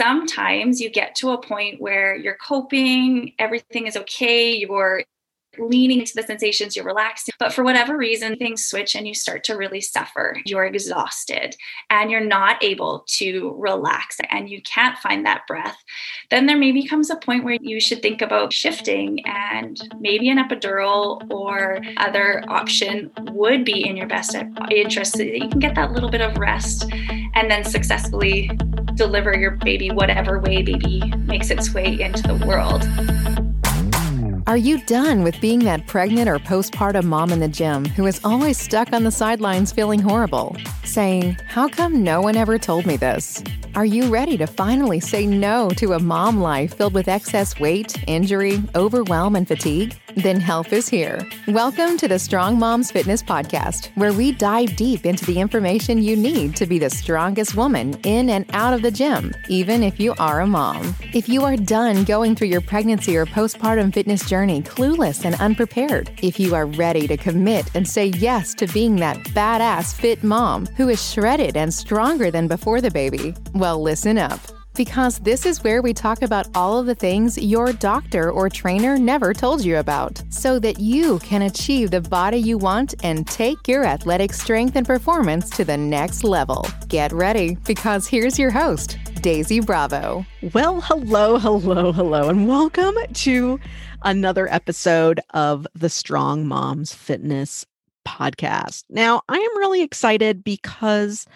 sometimes you get to a point where you're coping, everything is okay, you're leaning into the sensations, you're relaxing. But for whatever reason, things switch and you start to really suffer. You're exhausted and you're not able to relax and you can't find that breath. Then there maybe comes a point where you should think about shifting and maybe an epidural or other option would be in your best interest so that you can get that little bit of rest and then successfully deliver your baby whatever way baby makes its way into the world. Are you done with being that pregnant or postpartum mom in the gym who is always stuck on the sidelines feeling horrible? Saying, How come no one ever told me this? Are you ready to finally say no to a mom life filled with excess weight, injury, overwhelm, and fatigue? Then help is here. Welcome to the Strong Moms Fitness Podcast, where we dive deep into the information you need to be the strongest woman in and out of the gym, even if you are a mom. If you are done going through your pregnancy or postpartum fitness journey clueless and unprepared, if you are ready to commit and say yes to being that badass fit mom who is shredded and stronger than before the baby, well, listen up because this is where we talk about all of the things your doctor or trainer never told you about so that you can achieve the body you want and take your athletic strength and performance to the next level. Get ready because here's your host, Daisy Bravo. Well, hello, hello, hello, and welcome to another episode of the Strong Moms Fitness podcast. Now, I am really excited because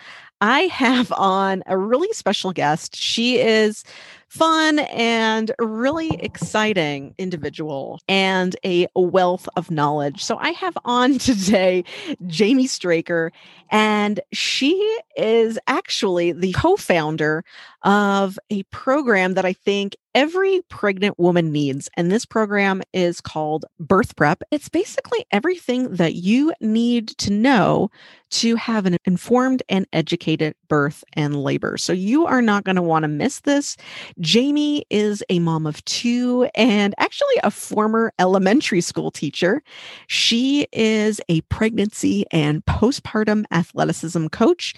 I have on a really special guest. She is fun and really exciting individual and a wealth of knowledge. So I have on today Jamie Straker, and she is actually the co founder of a program that I think every pregnant woman needs. And this program is called Birth Prep. It's basically everything that you need to know to have an informed and educated birth and labor. So you are not going to want to miss this. Jamie is a mom of two and actually a former elementary school teacher. She is a pregnancy and postpartum athleticism coach,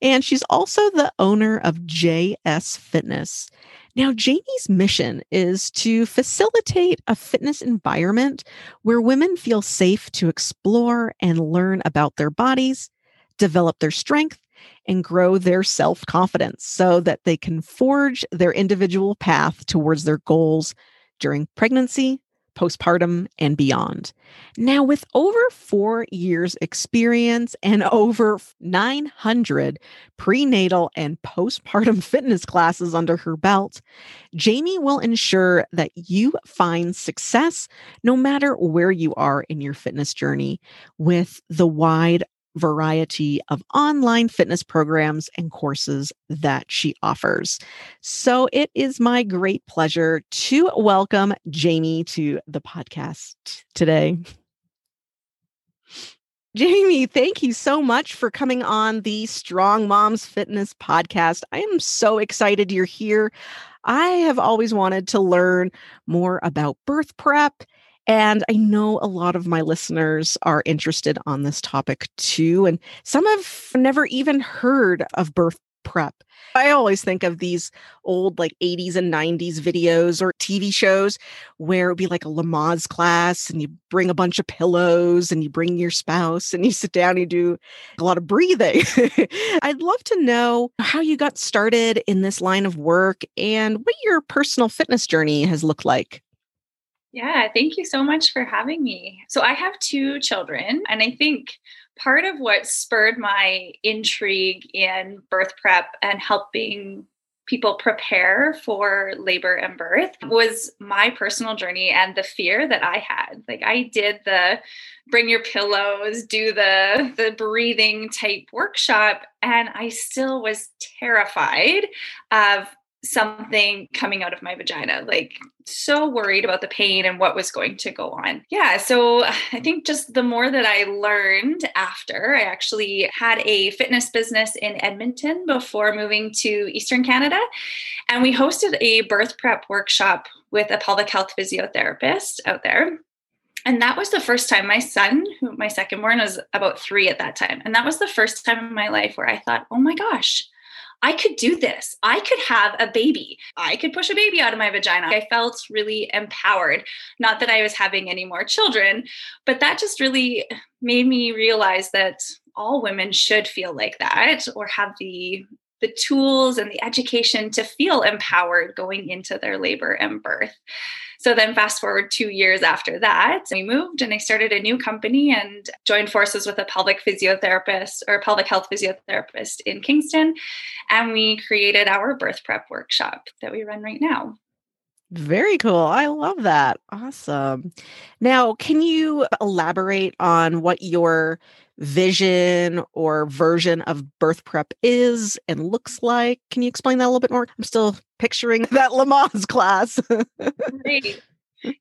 and she's also the owner of JS Fitness. Now, Jamie's mission is to facilitate a fitness environment where women feel safe to explore and learn about their bodies, develop their strength, and grow their self confidence so that they can forge their individual path towards their goals during pregnancy, postpartum, and beyond. Now, with over four years' experience and over 900 prenatal and postpartum fitness classes under her belt, Jamie will ensure that you find success no matter where you are in your fitness journey with the wide variety of online fitness programs and courses that she offers. So it is my great pleasure to welcome Jamie to the podcast today. Jamie, thank you so much for coming on the Strong Moms Fitness podcast. I am so excited you're here. I have always wanted to learn more about birth prep and I know a lot of my listeners are interested on this topic too. And some have never even heard of birth prep. I always think of these old like 80s and 90s videos or TV shows where it would be like a Lamaze class and you bring a bunch of pillows and you bring your spouse and you sit down and you do a lot of breathing. I'd love to know how you got started in this line of work and what your personal fitness journey has looked like. Yeah, thank you so much for having me. So, I have two children, and I think part of what spurred my intrigue in birth prep and helping people prepare for labor and birth was my personal journey and the fear that I had. Like I did the bring your pillows, do the the breathing type workshop and I still was terrified of something coming out of my vagina like so worried about the pain and what was going to go on. Yeah so i think just the more that i learned after i actually had a fitness business in edmonton before moving to eastern canada and we hosted a birth prep workshop with a pelvic health physiotherapist out there. And that was the first time my son who my second born was about three at that time. And that was the first time in my life where i thought oh my gosh I could do this. I could have a baby. I could push a baby out of my vagina. I felt really empowered. Not that I was having any more children, but that just really made me realize that all women should feel like that or have the the tools and the education to feel empowered going into their labor and birth. So then, fast forward two years after that, we moved and I started a new company and joined forces with a pelvic physiotherapist or pelvic health physiotherapist in Kingston. And we created our birth prep workshop that we run right now. Very cool. I love that. Awesome. Now, can you elaborate on what your vision or version of birth prep is and looks like? Can you explain that a little bit more? I'm still picturing that Lamaze class. Great.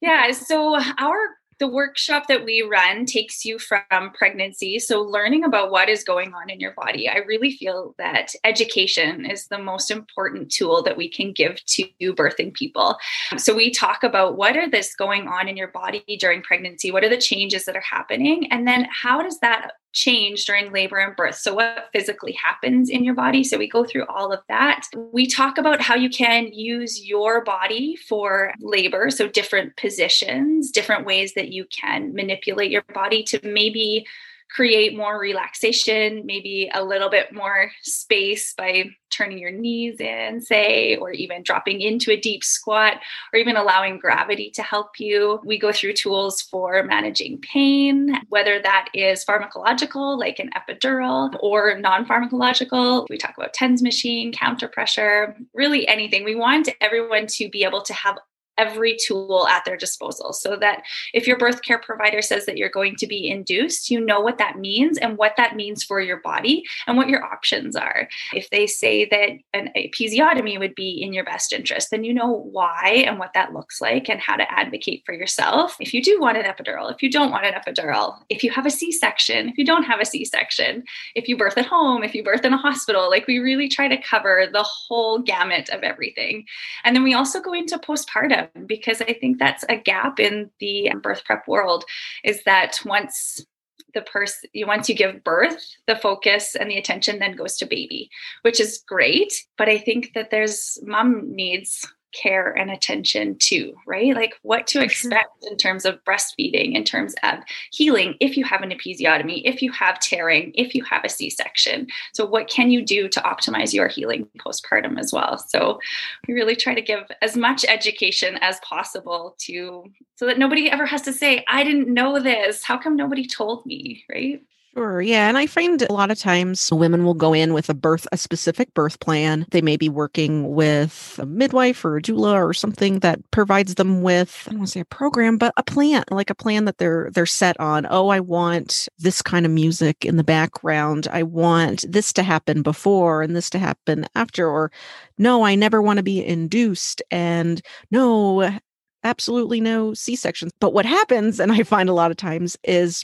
Yeah. So, our the workshop that we run takes you from pregnancy. So, learning about what is going on in your body. I really feel that education is the most important tool that we can give to birthing people. So, we talk about what are this going on in your body during pregnancy? What are the changes that are happening? And then, how does that change during labor and birth. So, what physically happens in your body? So, we go through all of that. We talk about how you can use your body for labor. So, different positions, different ways that you can manipulate your body to maybe create more relaxation, maybe a little bit more space by turning your knees in, say, or even dropping into a deep squat, or even allowing gravity to help you. We go through tools for managing pain, whether that is pharmacological, like an epidural, or non pharmacological. We talk about TENS machine, counter pressure, really anything. We want everyone to be able to have every tool at their disposal so that if your birth care provider says that you're going to be induced, you know what that means and what that means for your body and what your options are. If they say that an episiotomy would be in your best interest, then you know why and what that looks like and how to advocate for yourself. If you do want an epidural, if you don't want an epidural, if you have a C section, if you don't have a C section, if you birth at home, if you birth in a hospital, like we really try to cover the whole gamut of everything. And then we also go into postpartum Um, because I think that's a gap in the um, birth prep world is that once the person once you give birth the focus and the attention then goes to baby which is great but i think that there's mom needs care and attention to, right? Like what to expect in terms of breastfeeding, in terms of healing if you have an episiotomy, if you have tearing, if you have a C section. So, what can you do to optimize your healing postpartum as well? So, we really try to give as much education as possible to so that nobody ever has to say, I didn't know this. How come nobody told me, right? Sure. Yeah. And I find a lot of times women will go in with a birth, a specific birth plan. They may be working with a midwife or a doula or something that provides them with, I don't want to say a program, but a plan, like a plan that they're, they're set on. Oh, I want this kind of music in the background. I want this to happen before and this to happen after, or no, I never want to be induced. And no, absolutely no C sections. But what happens, and I find a lot of times, is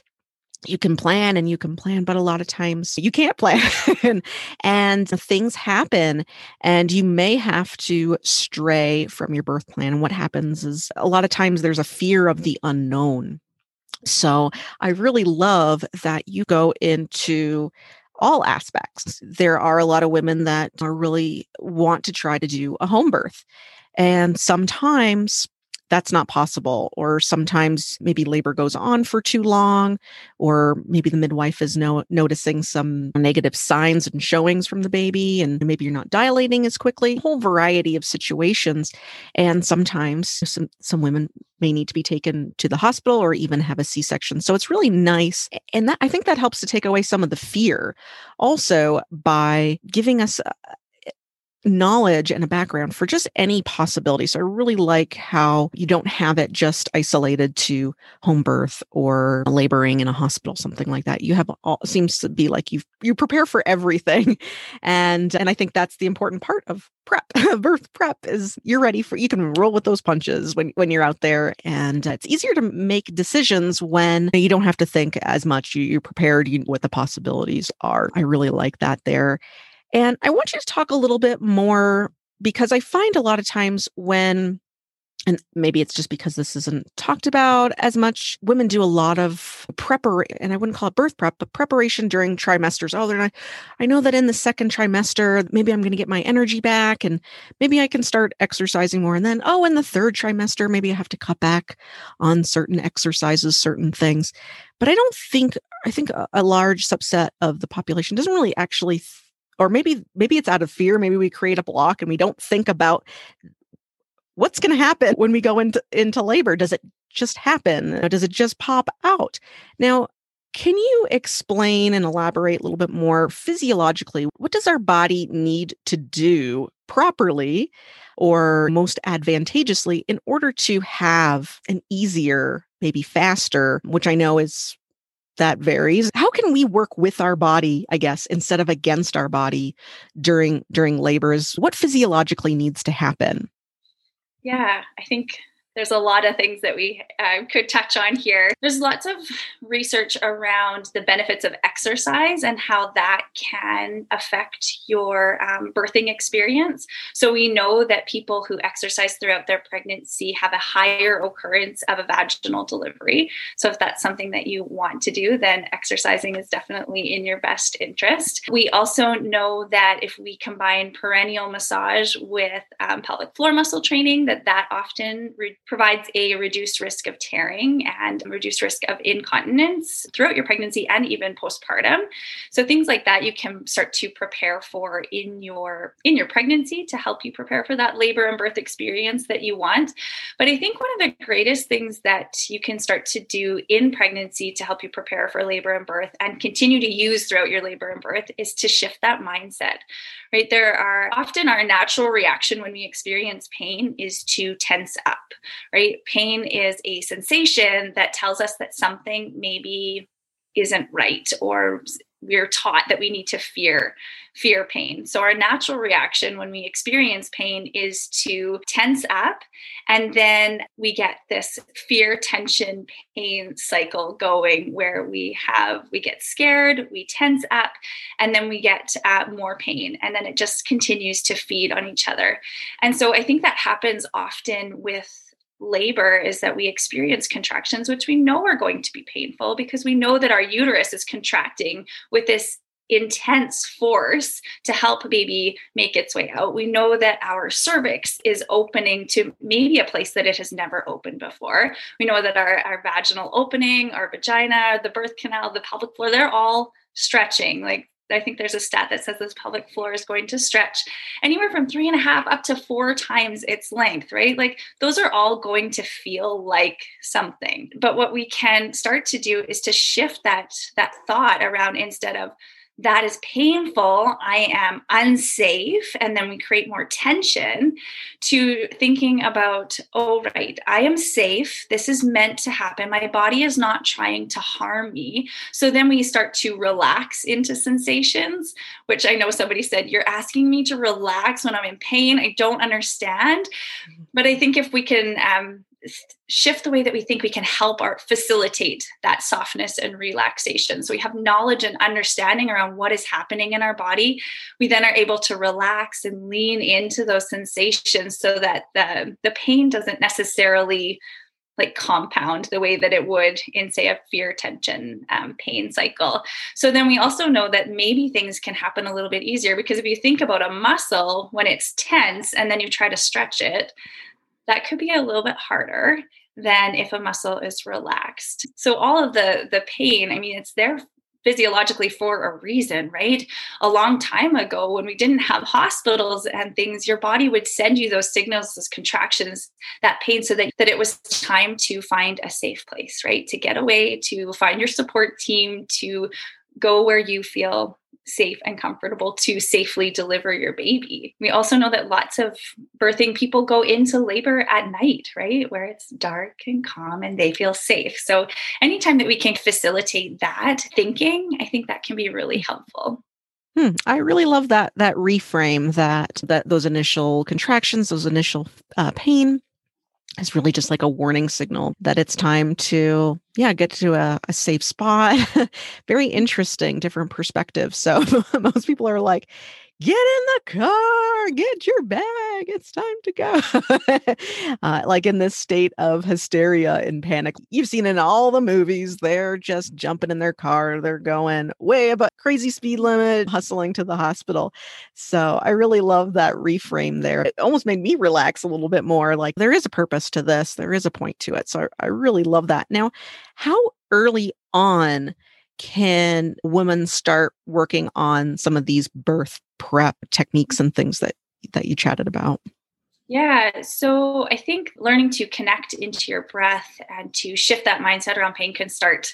you can plan and you can plan, but a lot of times you can't plan and things happen and you may have to stray from your birth plan. And what happens is a lot of times there's a fear of the unknown. So I really love that you go into all aspects. There are a lot of women that are really want to try to do a home birth. And sometimes that's not possible. Or sometimes maybe labor goes on for too long, or maybe the midwife is no- noticing some negative signs and showings from the baby, and maybe you're not dilating as quickly. A whole variety of situations. And sometimes some, some women may need to be taken to the hospital or even have a C-section. So it's really nice. And that I think that helps to take away some of the fear also by giving us uh, knowledge and a background for just any possibility. So I really like how you don't have it just isolated to home birth or laboring in a hospital, something like that. You have all seems to be like you you prepare for everything. And and I think that's the important part of prep. birth prep is you're ready for you can roll with those punches when when you're out there and it's easier to make decisions when you don't have to think as much. You, you're prepared you, what the possibilities are. I really like that there. And I want you to talk a little bit more because I find a lot of times when and maybe it's just because this isn't talked about as much. Women do a lot of preparation, and I wouldn't call it birth prep, but preparation during trimesters. Oh, they're not. I know that in the second trimester, maybe I'm going to get my energy back, and maybe I can start exercising more. And then, oh, in the third trimester, maybe I have to cut back on certain exercises, certain things. But I don't think. I think a, a large subset of the population doesn't really actually. Or maybe maybe it's out of fear maybe we create a block and we don't think about what's going to happen when we go into into labor. Does it just happen? Uh, does it just pop out? Now can you explain and elaborate a little bit more physiologically what does our body need to do properly or most advantageously in order to have an easier maybe faster which i know is that varies. How can we work with our body i guess instead of against our body during during labor is what physiologically needs to happen? Yeah, I think there's a lot of things that we uh, could touch on here. There's lots of research around the benefits of exercise and how that can affect your um, birthing experience. So, we know that people who exercise throughout their pregnancy have a higher occurrence of a vaginal delivery. So, if that's something that you want to do, then exercising is definitely in your best interest. We also know that if we combine perineal massage with um, pelvic floor muscle training, that that often re- provides a reduced risk of tearing and reduced risk of incontinence throughout your pregnancy and even postpartum. So things like that you can start to prepare for in your in your pregnancy to help you prepare for that labor and birth experience that you want. But I think one of the greatest things that you can start to do in pregnancy to help you prepare for labor and birth and continue to use throughout your labor and birth is to shift that mindset. Right? There are often our natural reaction when we experience pain is to tense up right? Pain is a sensation that tells us that something maybe isn't right or we're taught that we need to fear fear pain so our natural reaction when we experience pain is to tense up and then we get this fear tension pain cycle going where we have we get scared we tense up and then we get uh, more pain and then it just continues to feed on each other and so i think that happens often with labor is that we experience contractions, which we know are going to be painful because we know that our uterus is contracting with this intense force to help baby make its way out. We know that our cervix is opening to maybe a place that it has never opened before. We know that our, our vaginal opening, our vagina, the birth canal, the pelvic floor, they're all stretching. Like I think there's a stat that says this pelvic floor is going to stretch anywhere from three and a half up to four times its length, right? Like those are all going to feel like something. But what we can start to do is to shift that that thought around instead of that is painful, I am unsafe, and then we create more tension to thinking about, oh, right, I am safe. This is meant to happen. My body is not trying to harm me. So then we start to relax into sensations, which I know somebody said, You're asking me to relax when I'm in pain. I don't understand. Mm-hmm. But I think if we can um, shift the way that we think we can help our facilitate that softness and relaxation. So we have knowledge and understanding around what is happening in our body. We then are able to relax and lean into those sensations so that the the pain doesn't necessarily like compound the way that it would in say a fear tension um, pain cycle. So then we also know that maybe things can happen a little bit easier because if you think about a muscle when it's tense and then you try to stretch it that could be a little bit harder than if a muscle is relaxed. So all of the the pain, I mean, it's there physiologically for a reason, right? A long time ago, when we didn't have hospitals and things, your body would send you those signals, those contractions, that pain, so that, that it was time to find a safe place, right? To get away, to find your support team, to go where you feel safe and comfortable to safely deliver your baby. We also know that lots of birthing people go into labor at night, right? Where it's dark and calm and they feel safe. So, anytime that we can facilitate that thinking, I think that can be really helpful. Hmm, I really love that that reframe that that those initial contractions, those initial uh, pain is really just like a warning signal that it's time to yeah get to a, a safe spot. Very interesting different perspectives so most people are like get in the car, get your bag, it's time to go. uh, like in this state of hysteria and panic. You've seen in all the movies, they're just jumping in their car, they're going way above crazy speed limit, hustling to the hospital. So I really love that reframe there. It almost made me relax a little bit more. Like there is a purpose to this, there is a point to it. So I, I really love that. Now, how early on can women start working on some of these birth prep techniques and things that that you chatted about? Yeah, so I think learning to connect into your breath and to shift that mindset around pain can start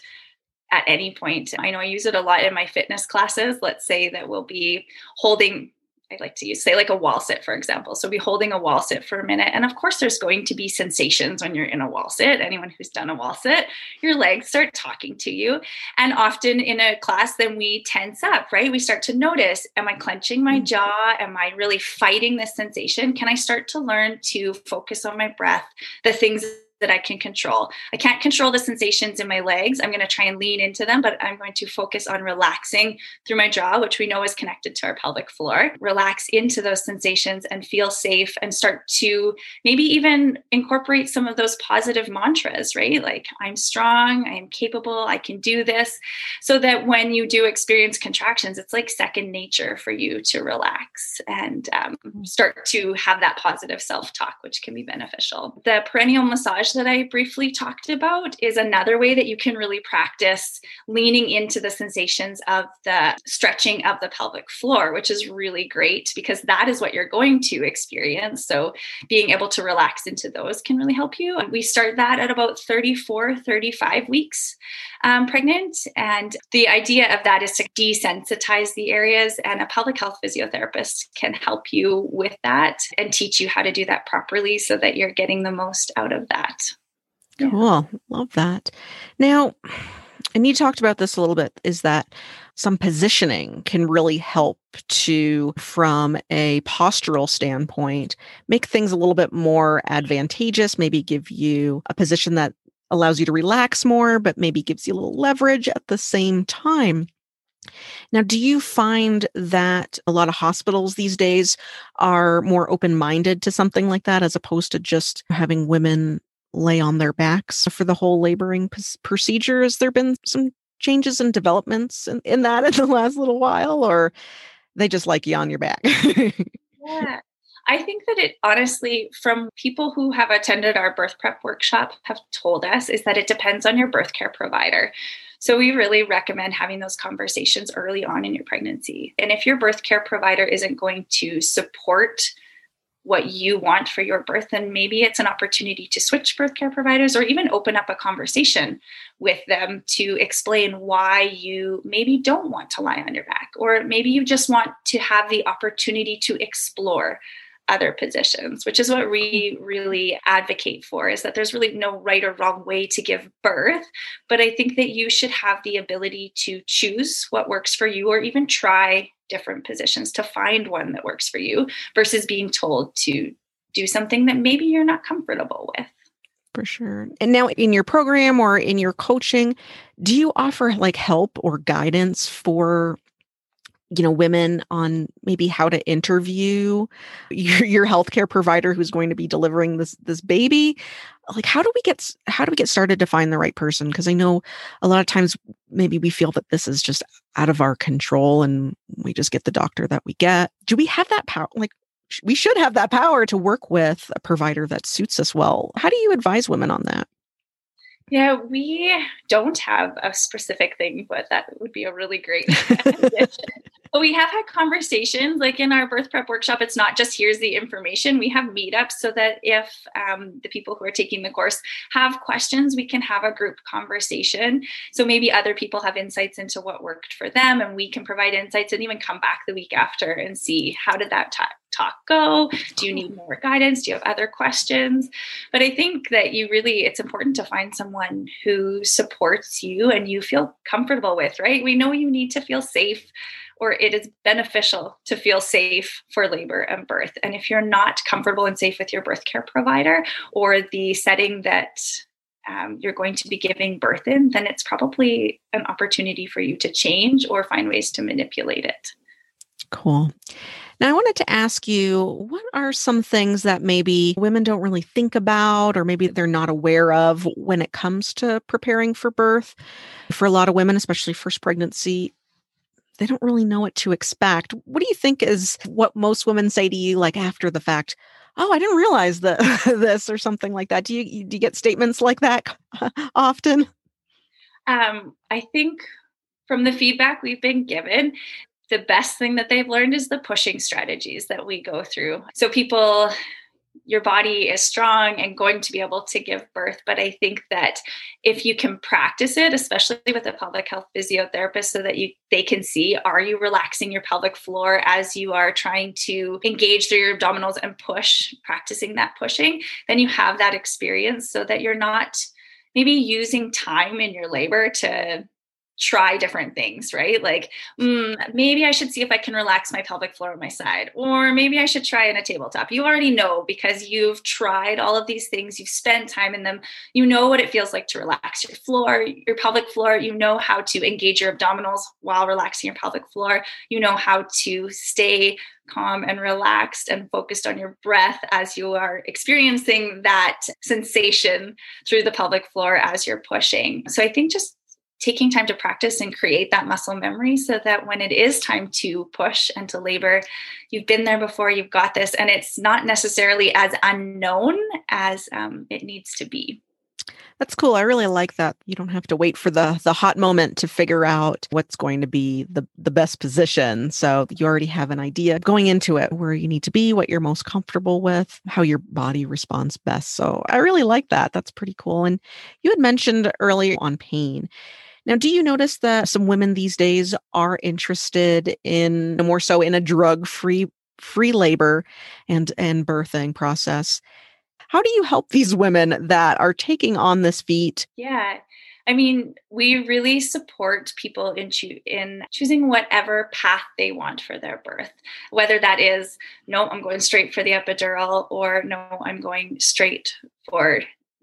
at any point. I know I use it a lot in my fitness classes. Let's say that we'll be holding I like to use, say, like a wall sit, for example. So be holding a wall sit for a minute. And of course, there's going to be sensations when you're in a wall sit. Anyone who's done a wall sit, your legs start talking to you. And often in a class, then we tense up, right? We start to notice Am I clenching my mm. jaw? Am I really fighting this sensation? Can I start to learn to focus on my breath, the things that I can control. I can't control the sensations in my legs. I'm going to try and lean into them, but I'm going to focus on relaxing through my jaw, which we know is connected to our pelvic floor. Relax into those sensations and feel safe and start to maybe even incorporate some of those positive mantras, right? Like, I'm strong, I am capable, I can do this. So that when you do experience contractions, it's like second nature for you to relax and um, start to have that positive self talk, which can be beneficial. The perineal massage that I briefly talked about is another way that you can really practice leaning into the sensations of the stretching of the pelvic floor, which is really great because that is what you're going to experience. So, being able to relax into those can really help you. We start that at about 34, 35 weeks um, pregnant. And the idea of that is to desensitize the areas, and a pelvic health physiotherapist can help you with that and teach you how to do that properly so that you're getting the most out of that. Cool. Love that. Now, and you talked about this a little bit, is that some positioning can really help to, from a postural standpoint, make things a little bit more advantageous, maybe give you a position that allows you to relax more, but maybe gives you a little leverage at the same time. Now, do you find that a lot of hospitals these days are more open minded to something like that as opposed to just having women lay on their backs for the whole laboring p- procedure? Has there been some changes and developments in, in that in the last little while, or they just like you on your back? yeah. I think that it honestly, from people who have attended our birth prep workshop, have told us is that it depends on your birth care provider. So we really recommend having those conversations early on in your pregnancy. And if your birth care provider isn't going to support what you want for your birth, then maybe it's an opportunity to switch birth care providers or even open up a conversation with them to explain why you maybe don't want to lie on your back, or maybe you just want to have the opportunity to explore other positions, which is what we really advocate for is that there's really no right or wrong way to give birth. But I think that you should have the ability to choose what works for you or even try different positions to find one that works for you versus being told to do something that maybe you're not comfortable with. For sure. And now in your program or in your coaching, do you offer like help or guidance for you know women on maybe how to interview your, your healthcare provider who's going to be delivering this this baby. Like how do we get how do we get started to find the right person? Because i know a lot of times maybe we feel that this is just out of our control and we just get the doctor that we get. Do we have that power like we should have that power to work with a provider that suits us well. How do you advise women on that yeah, we don't have a specific thing, but that would be a really great But we have had conversations like in our birth prep workshop. It's not just here's the information. We have meetups so that if um, the people who are taking the course have questions, we can have a group conversation. So maybe other people have insights into what worked for them, and we can provide insights and even come back the week after and see how did that talk talk go? Do you need more guidance? Do you have other questions? But I think that you really, it's important to find someone who supports you and you feel comfortable with, right? We know you need to feel safe or it is beneficial to feel safe for labor and birth. And if you're not comfortable and safe with your birth care provider or the setting that um, you're going to be giving birth in, then it's probably an opportunity for you to change or find ways to manipulate it. Cool. Now, I wanted to ask you what are some things that maybe women don't really think about or maybe they're not aware of when it comes to preparing for birth? For a lot of women, especially first pregnancy, they don't really know what to expect. What do you think is what most women say to you, like after the fact? Oh, I didn't realize that this or something like that. Do you do you get statements like that often? Um, I think from the feedback we've been given, the best thing that they've learned is the pushing strategies that we go through. So people your body is strong and going to be able to give birth. But I think that if you can practice it, especially with a pelvic health physiotherapist, so that you they can see are you relaxing your pelvic floor as you are trying to engage through your abdominals and push, practicing that pushing, then you have that experience so that you're not maybe using time in your labor to try different things, right? Like, mm, maybe I should see if I can relax my pelvic floor on my side, or maybe I should try in a tabletop. You already know because you've tried all of these things, you've spent time in them. You know what it feels like to relax your floor, your pelvic floor. You know how to engage your abdominals while relaxing your pelvic floor. You know how to stay calm and relaxed and focused on your breath as you are experiencing that sensation through the pelvic floor as you're pushing. So I think just taking time to practice and create that muscle memory so that when it is time to push and to labor, you've been there before, you've got this, and it's not necessarily as unknown as um, it needs to be. That's cool. I really like that. You don't have to wait for the the hot moment to figure out what's going to be the the best position. So you already have an idea going into it where you need to be, what you're most comfortable with, how your body responds best. So I really like that. That's pretty cool. And you had mentioned earlier on pain. Now, do you notice that some women these days are interested in more so in a drug-free free labor and and birthing process? How do you help these women that are taking on this feat? Yeah. I mean, we really support people in, cho- in choosing whatever path they want for their birth, whether that is, no, I'm going straight for the epidural, or no, I'm going straight for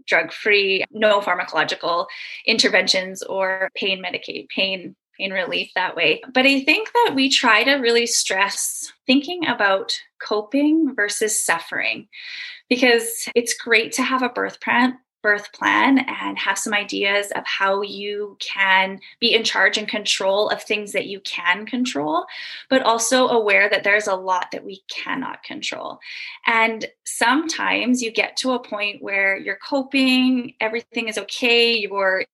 drug free, no pharmacological interventions or pain medicate, pain pain relief that way. But I think that we try to really stress thinking about coping versus suffering because it's great to have a birth plan birth plan and have some ideas of how you can be in charge and control of things that you can control, but also aware that there's a lot that we cannot control. And sometimes you get to a point where you're coping, everything is okay, you're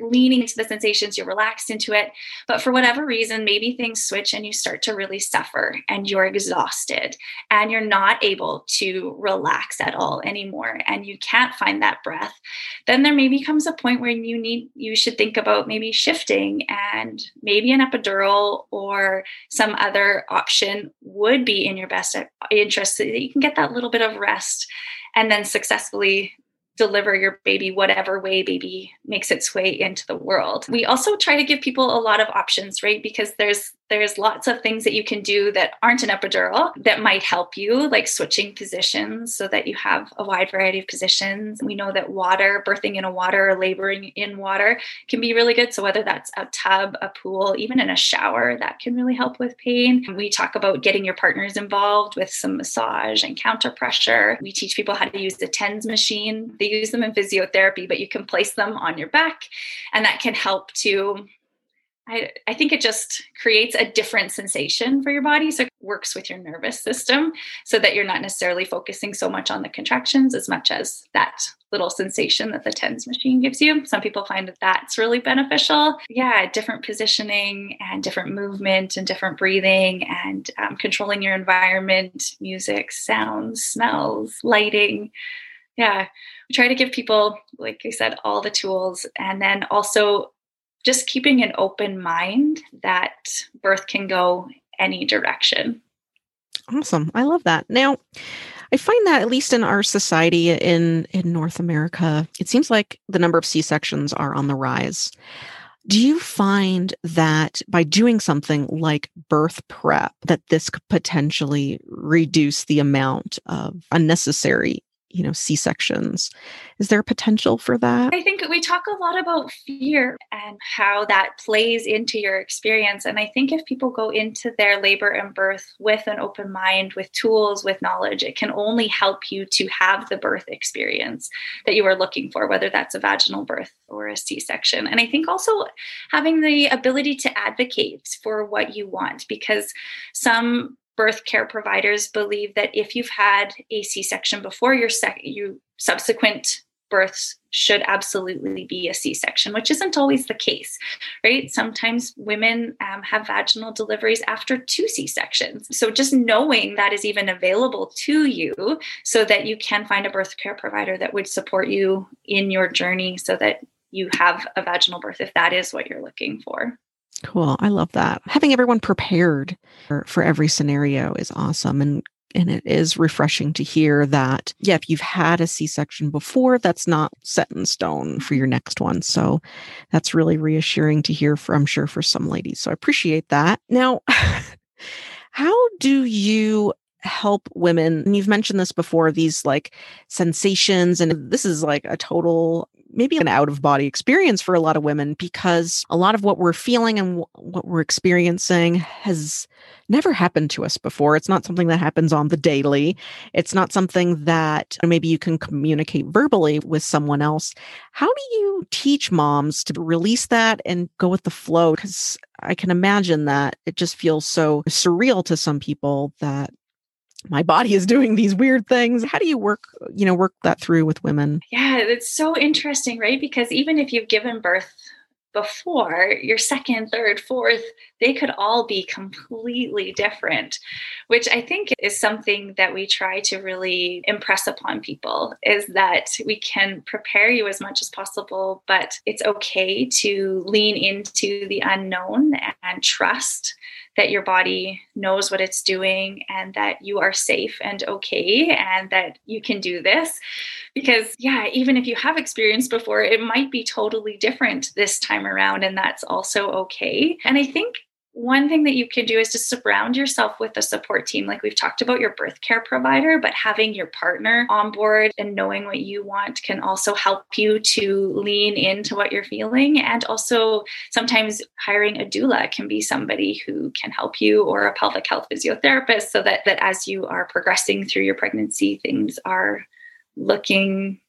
leaning into the sensations, you're relaxed into it. But for whatever reason, maybe things switch and you start to really suffer and you're exhausted and you're not able to relax at all anymore and you can't find that breath. Then there maybe comes a point where you need, you should think about maybe shifting and maybe an epidural or some other option would be in your best interest so that you can get that little bit of rest and then successfully deliver your baby whatever way baby makes its way into the world. We also try to give people a lot of options, right? Because there's there's lots of things that you can do that aren't an epidural that might help you, like switching positions so that you have a wide variety of positions. We know that water, birthing in a water or laboring in water can be really good. So, whether that's a tub, a pool, even in a shower, that can really help with pain. We talk about getting your partners involved with some massage and counter pressure. We teach people how to use the TENS machine. Use them in physiotherapy, but you can place them on your back, and that can help to I, I think it just creates a different sensation for your body. So it works with your nervous system so that you're not necessarily focusing so much on the contractions as much as that little sensation that the TENS machine gives you. Some people find that that's really beneficial. Yeah, different positioning and different movement and different breathing and um, controlling your environment, music, sounds, smells, lighting. Yeah, we try to give people, like I said, all the tools and then also just keeping an open mind that birth can go any direction. Awesome. I love that. Now, I find that at least in our society in in North America, it seems like the number of C-sections are on the rise. Do you find that by doing something like birth prep that this could potentially reduce the amount of unnecessary you know, C sections. Is there potential for that? I think we talk a lot about fear and how that plays into your experience. And I think if people go into their labor and birth with an open mind, with tools, with knowledge, it can only help you to have the birth experience that you are looking for, whether that's a vaginal birth or a C section. And I think also having the ability to advocate for what you want, because some birth care providers believe that if you've had a C-section before your sec- you subsequent births should absolutely be a C-section, which isn't always the case, right? Sometimes women um, have vaginal deliveries after two C-sections. So just knowing that is even available to you, so that you can find a birth care provider that would support you in your journey, so that you have a vaginal birth if that is what you're looking for. Cool. I love that. Having everyone prepared for, for every scenario is awesome. And and it is refreshing to hear that yeah if you've had a c-section before that's not set in stone for your next one so that's really reassuring to hear for i'm sure for some ladies so i appreciate that now how do you help women and you've mentioned this before these like sensations and this is like a total maybe an out of body experience for a lot of women because a lot of what we're feeling and what we're experiencing has never happened to us before. It's not something that happens on the daily. It's not something that maybe you can communicate verbally with someone else. How do you teach moms to release that and go with the flow? Because I can imagine that it just feels so surreal to some people that my body is doing these weird things. How do you work you know work that through with women? Yeah it's so interesting right? Because even if you've given birth before your second third fourth they could all be completely different which i think is something that we try to really impress upon people is that we can prepare you as much as possible but it's okay to lean into the unknown and trust that your body knows what it's doing and that you are safe and okay and that you can do this. Because, yeah, even if you have experience before, it might be totally different this time around, and that's also okay. And I think one thing that you can do is to surround yourself with a support team. Like we've talked about your birth care provider, but having your partner on board and knowing what you want can also help you to lean into what you're feeling. And also, sometimes hiring a doula can be somebody who can help you or a pelvic health physiotherapist so that, that as you are progressing through your pregnancy, things are looking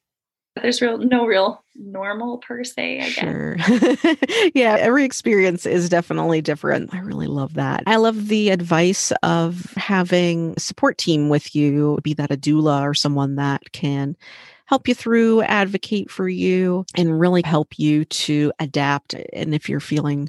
there's real no real normal per se i guess. Sure. yeah every experience is definitely different. I really love that. I love the advice of having a support team with you be that a doula or someone that can help you through advocate for you and really help you to adapt. And if you're feeling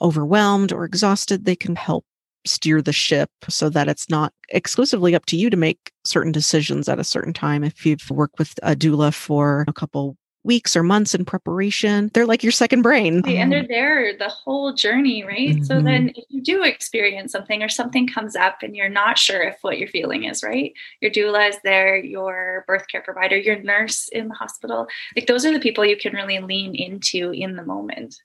overwhelmed or exhausted they can help steer the ship so that it's not exclusively up to you to make certain decisions at a certain time. If you've worked with a doula for a couple weeks or months in preparation, they're like your second brain. And they're there the whole journey, right? Mm-hmm. So then if you do experience something or something comes up and you're not sure if what you're feeling is right, your doula is there, your birth care provider, your nurse in the hospital. Like those are the people you can really lean into in the moment.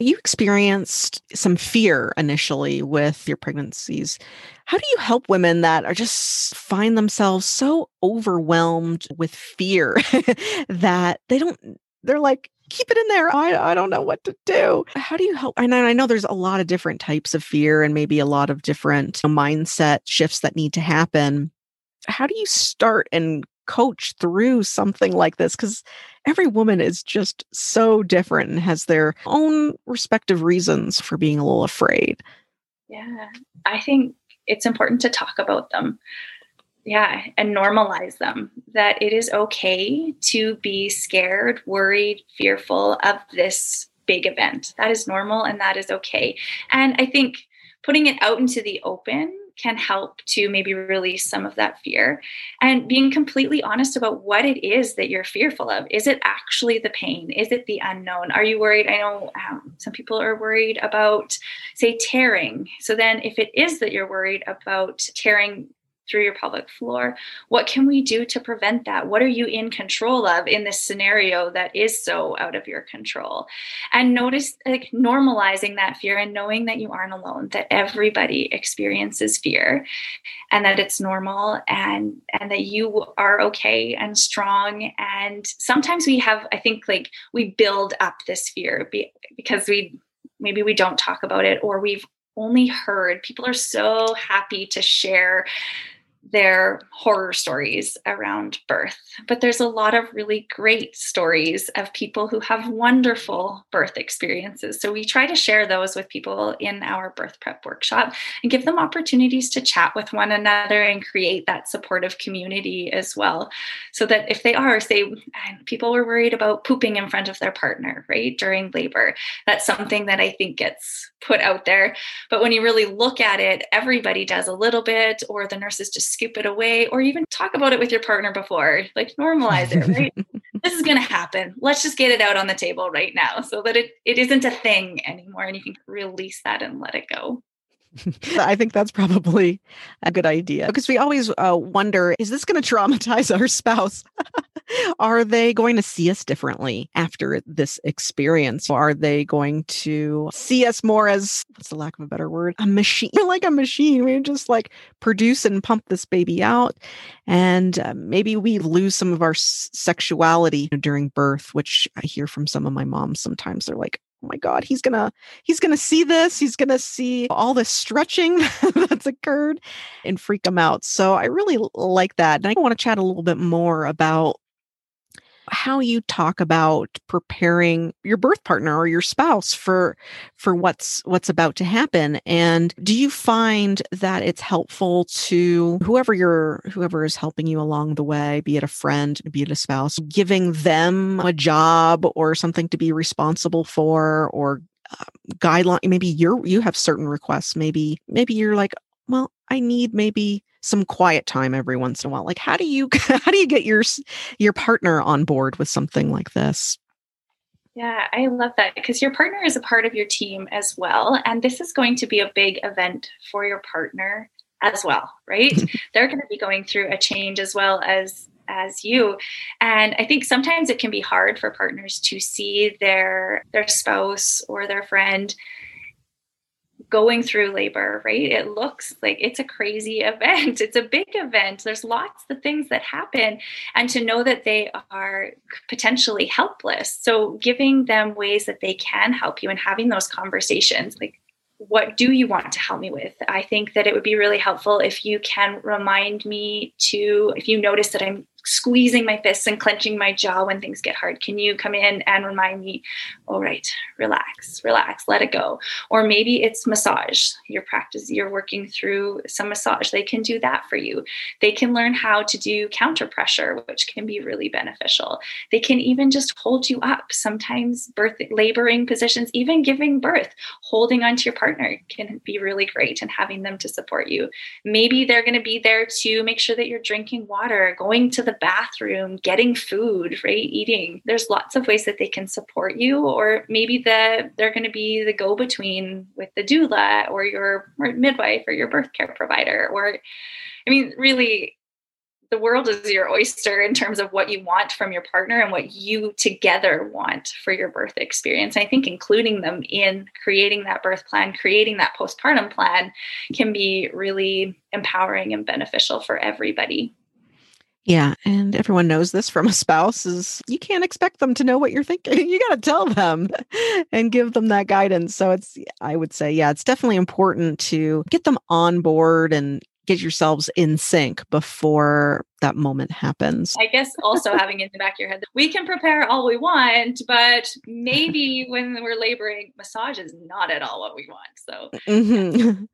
You experienced some fear initially with your pregnancies. How do you help women that are just find themselves so overwhelmed with fear that they don't, they're like, keep it in there. I, I don't know what to do. How do you help? And I know there's a lot of different types of fear and maybe a lot of different mindset shifts that need to happen. How do you start and coach through something like this because every woman is just so different and has their own respective reasons for being a little afraid. Yeah, I think it's important to talk about them. Yeah, and normalize them that it is okay to be scared, worried, fearful of this big event. That is normal and that is okay. And I think putting it out into the open can help to maybe release some of that fear and being completely honest about what it is that you're fearful of. Is it actually the pain? Is it the unknown? Are you worried? I know um, some people are worried about, say, tearing. So then, if it is that you're worried about tearing, through your pelvic floor. What can we do to prevent that? What are you in control of in this scenario that is so out of your control? And notice like normalizing that fear and knowing that you aren't alone, that everybody experiences fear and that it's normal and and that you are okay and strong and sometimes we have I think like we build up this fear because we maybe we don't talk about it or we've only heard people are so happy to share their horror stories around birth. But there's a lot of really great stories of people who have wonderful birth experiences. So we try to share those with people in our birth prep workshop and give them opportunities to chat with one another and create that supportive community as well. So that if they are, say, people were worried about pooping in front of their partner, right, during labor, that's something that I think gets put out there. But when you really look at it, everybody does a little bit, or the nurses just scoop it away, or even talk about it with your partner before, like normalize it, right? this is going to happen. Let's just get it out on the table right now so that it, it isn't a thing anymore and you can release that and let it go. I think that's probably a good idea because we always uh, wonder is this going to traumatize our spouse? Are they going to see us differently after this experience? Are they going to see us more as, what's the lack of a better word? A machine, like a machine. We just like produce and pump this baby out. And uh, maybe we lose some of our s- sexuality during birth, which I hear from some of my moms sometimes. They're like, oh my god he's gonna he's gonna see this he's gonna see all the stretching that's occurred and freak him out. So i really like that and i want to chat a little bit more about how you talk about preparing your birth partner or your spouse for for what's what's about to happen and do you find that it's helpful to whoever you're whoever is helping you along the way be it a friend be it a spouse giving them a job or something to be responsible for or uh, guideline maybe you're you have certain requests maybe maybe you're like well i need maybe some quiet time every once in a while like how do you how do you get your your partner on board with something like this yeah, I love that because your partner is a part of your team as well. And this is going to be a big event for your partner as well, right? They're going to be going through a change as well as as you and i think sometimes it can be hard for partners to see their their spouse or their friend going through labor, right? It looks like it's a crazy event. It's a big event. There's lots of things that happen. And to know that they are potentially helpless. So giving them ways that they can help you and having those conversations, like, what do you want to help me with? I think that it would be really helpful if you can remind me to, if you notice that I'm squeezing my fists and clenching my jaw when things get hard. Can you come in and remind me, all right, relax, relax, let it go. Or maybe it's massage. Your practice, you're working through some massage. They can do that for you. They can learn how to do counter pressure, which can be really beneficial. They can even just hold you up. Sometimes birth laboring positions, even giving birth, holding onto your partner can be really great and having them to support you. Maybe they're going to be there to make sure that you're drinking water, going to the the bathroom, getting food, right? Eating. There's lots of ways that they can support you, or maybe the they're going to be the go-between with the doula or your midwife or your birth care provider. Or, I mean, really, the world is your oyster in terms of what you want from your partner and what you together want for your birth experience. I think including them in creating that birth plan, creating that postpartum plan can be really empowering and beneficial for everybody. Yeah, and everyone knows this from a spouse is you can't expect them to know what you're thinking. You got to tell them and give them that guidance. So it's I would say yeah, it's definitely important to get them on board and get yourselves in sync before that moment happens. I guess also having in the back of your head that we can prepare all we want, but maybe when we're laboring, massage is not at all what we want. So mm-hmm.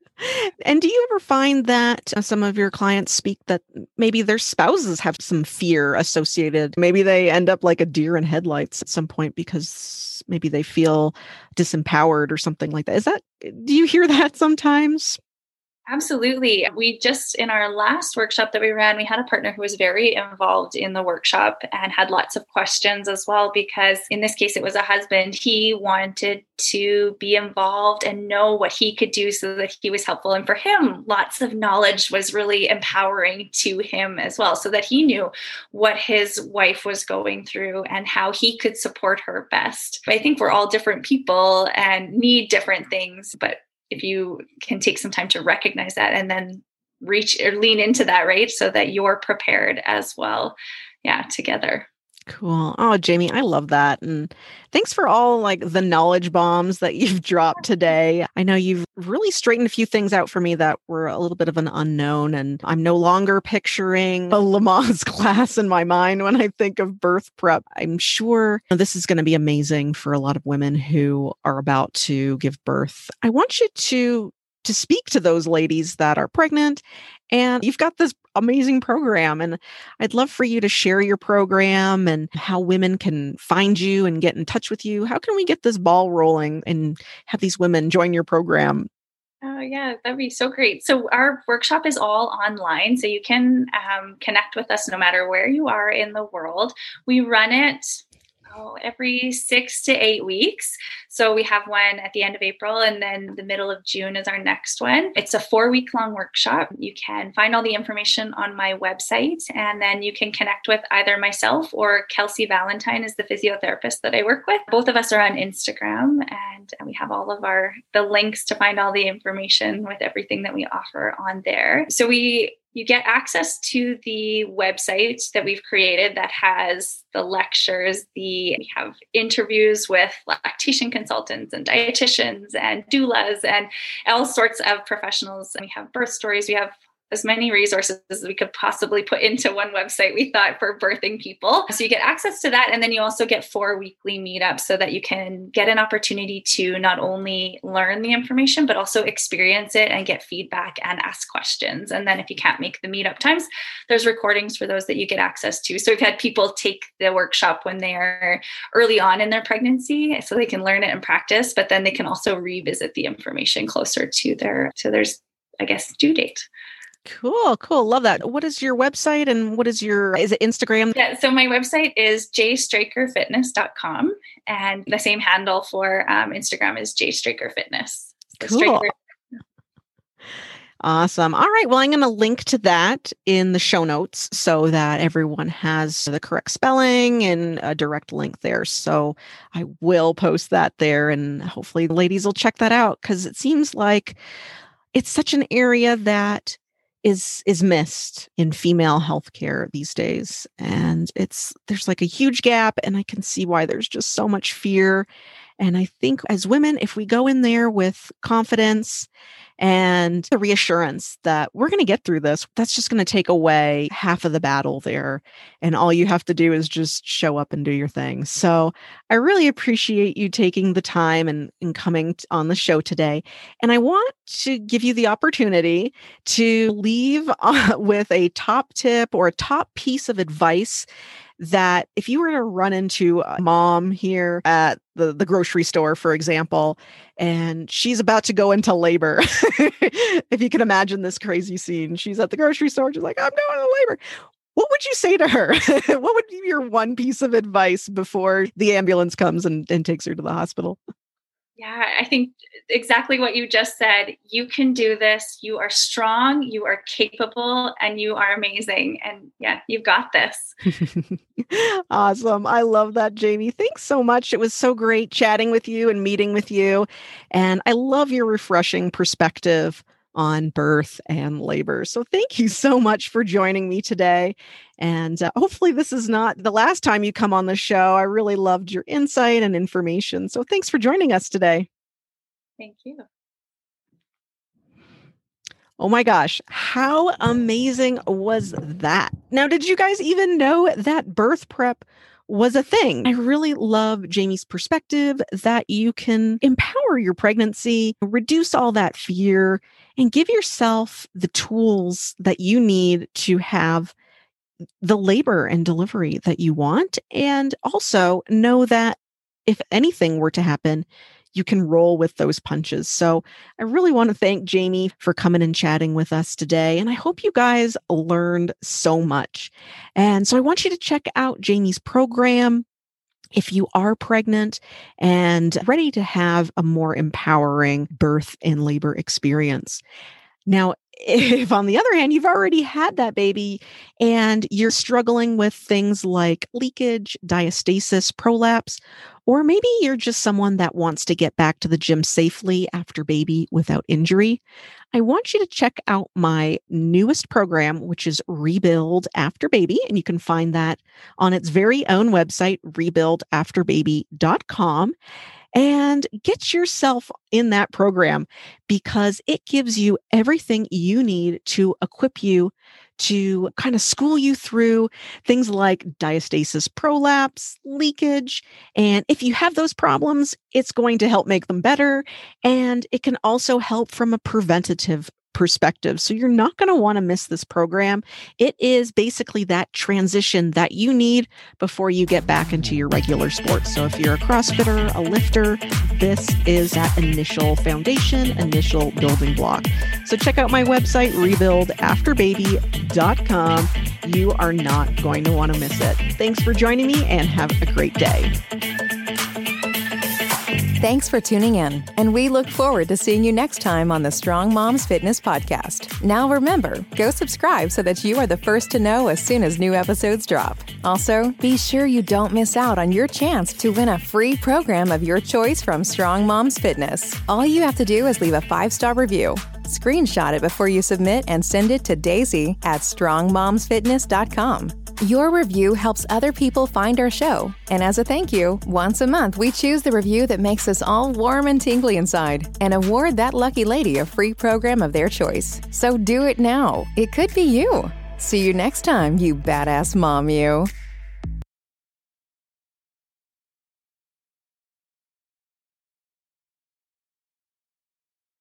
And do you ever find that uh, some of your clients speak that maybe their spouses have some fear associated? Maybe they end up like a deer in headlights at some point because maybe they feel disempowered or something like that. Is that, do you hear that sometimes? Absolutely. We just, in our last workshop that we ran, we had a partner who was very involved in the workshop and had lots of questions as well, because in this case, it was a husband. He wanted to be involved and know what he could do so that he was helpful. And for him, lots of knowledge was really empowering to him as well, so that he knew what his wife was going through and how he could support her best. I think we're all different people and need different things, but if you can take some time to recognize that and then reach or lean into that right? So that you're prepared as well yeah together Cool. Oh, Jamie, I love that. And thanks for all like the knowledge bombs that you've dropped today. I know you've really straightened a few things out for me that were a little bit of an unknown. And I'm no longer picturing a Lamaze class in my mind when I think of birth prep. I'm sure this is going to be amazing for a lot of women who are about to give birth. I want you to to speak to those ladies that are pregnant and you've got this amazing program and i'd love for you to share your program and how women can find you and get in touch with you how can we get this ball rolling and have these women join your program Oh, yeah, that'd be so great. So, our workshop is all online, so you can um, connect with us no matter where you are in the world. We run it oh, every six to eight weeks. So we have one at the end of April, and then the middle of June is our next one. It's a four week long workshop. You can find all the information on my website, and then you can connect with either myself or Kelsey Valentine is the physiotherapist that I work with. Both of us are on Instagram, and we have all of our the links to find all the information with everything that we offer on there. So we you get access to the website that we've created that has the lectures the we have interviews with lactation consultants and dietitians and doulas and all sorts of professionals. We have birth stories we have as many resources as we could possibly put into one website, we thought, for birthing people. So you get access to that. And then you also get four weekly meetups so that you can get an opportunity to not only learn the information, but also experience it and get feedback and ask questions. And then if you can't make the meetup times, there's recordings for those that you get access to. So we've had people take the workshop when they're early on in their pregnancy so they can learn it and practice, but then they can also revisit the information closer to their, to their, I guess, due date. Cool, cool. Love that. What is your website and what is your is it Instagram? Yeah, so my website is jstrakerfitness.com and the same handle for um, Instagram is jstrakerfitness. So cool. Straker- Awesome. All right. Well, I'm going to link to that in the show notes so that everyone has the correct spelling and a direct link there. So I will post that there and hopefully the ladies will check that out because it seems like it's such an area that is is missed in female healthcare these days and it's there's like a huge gap and i can see why there's just so much fear and i think as women if we go in there with confidence and the reassurance that we're going to get through this. That's just going to take away half of the battle there. And all you have to do is just show up and do your thing. So I really appreciate you taking the time and, and coming on the show today. And I want to give you the opportunity to leave uh, with a top tip or a top piece of advice that if you were to run into a mom here at the, the grocery store, for example, and she's about to go into labor, if you can imagine this crazy scene, she's at the grocery store, she's like, I'm going into labor. What would you say to her? what would be your one piece of advice before the ambulance comes and, and takes her to the hospital? Yeah, I think exactly what you just said. You can do this. You are strong, you are capable, and you are amazing. And yeah, you've got this. awesome. I love that, Jamie. Thanks so much. It was so great chatting with you and meeting with you. And I love your refreshing perspective on birth and labor. So thank you so much for joining me today. And uh, hopefully, this is not the last time you come on the show. I really loved your insight and information. So thanks for joining us today. Thank you. Oh my gosh, how amazing was that? Now, did you guys even know that birth prep was a thing. I really love Jamie's perspective that you can empower your pregnancy, reduce all that fear, and give yourself the tools that you need to have the labor and delivery that you want. And also know that if anything were to happen, you can roll with those punches. So I really want to thank Jamie for coming and chatting with us today. And I hope you guys learned so much. And so I want you to check out Jamie's program if you are pregnant and ready to have a more empowering birth and labor experience. Now, if on the other hand, you've already had that baby and you're struggling with things like leakage, diastasis, prolapse, or maybe you're just someone that wants to get back to the gym safely after baby without injury, I want you to check out my newest program, which is Rebuild After Baby. And you can find that on its very own website, rebuildafterbaby.com and get yourself in that program because it gives you everything you need to equip you to kind of school you through things like diastasis prolapse, leakage. And if you have those problems, it's going to help make them better. And it can also help from a preventative perspective. So you're not going to want to miss this program. It is basically that transition that you need before you get back into your regular sports. So if you're a CrossFitter, a lifter, this is that initial foundation, initial building block. So check out my website, rebuildafterbaby.com. You are not going to want to miss it. Thanks for joining me and have a great day. Thanks for tuning in, and we look forward to seeing you next time on the Strong Moms Fitness Podcast. Now remember, go subscribe so that you are the first to know as soon as new episodes drop. Also, be sure you don't miss out on your chance to win a free program of your choice from Strong Moms Fitness. All you have to do is leave a five star review. Screenshot it before you submit and send it to Daisy at strongmomsfitness.com. Your review helps other people find our show. And as a thank you, once a month we choose the review that makes us all warm and tingly inside and award that lucky lady a free program of their choice. So do it now. It could be you. See you next time, you badass mom, you.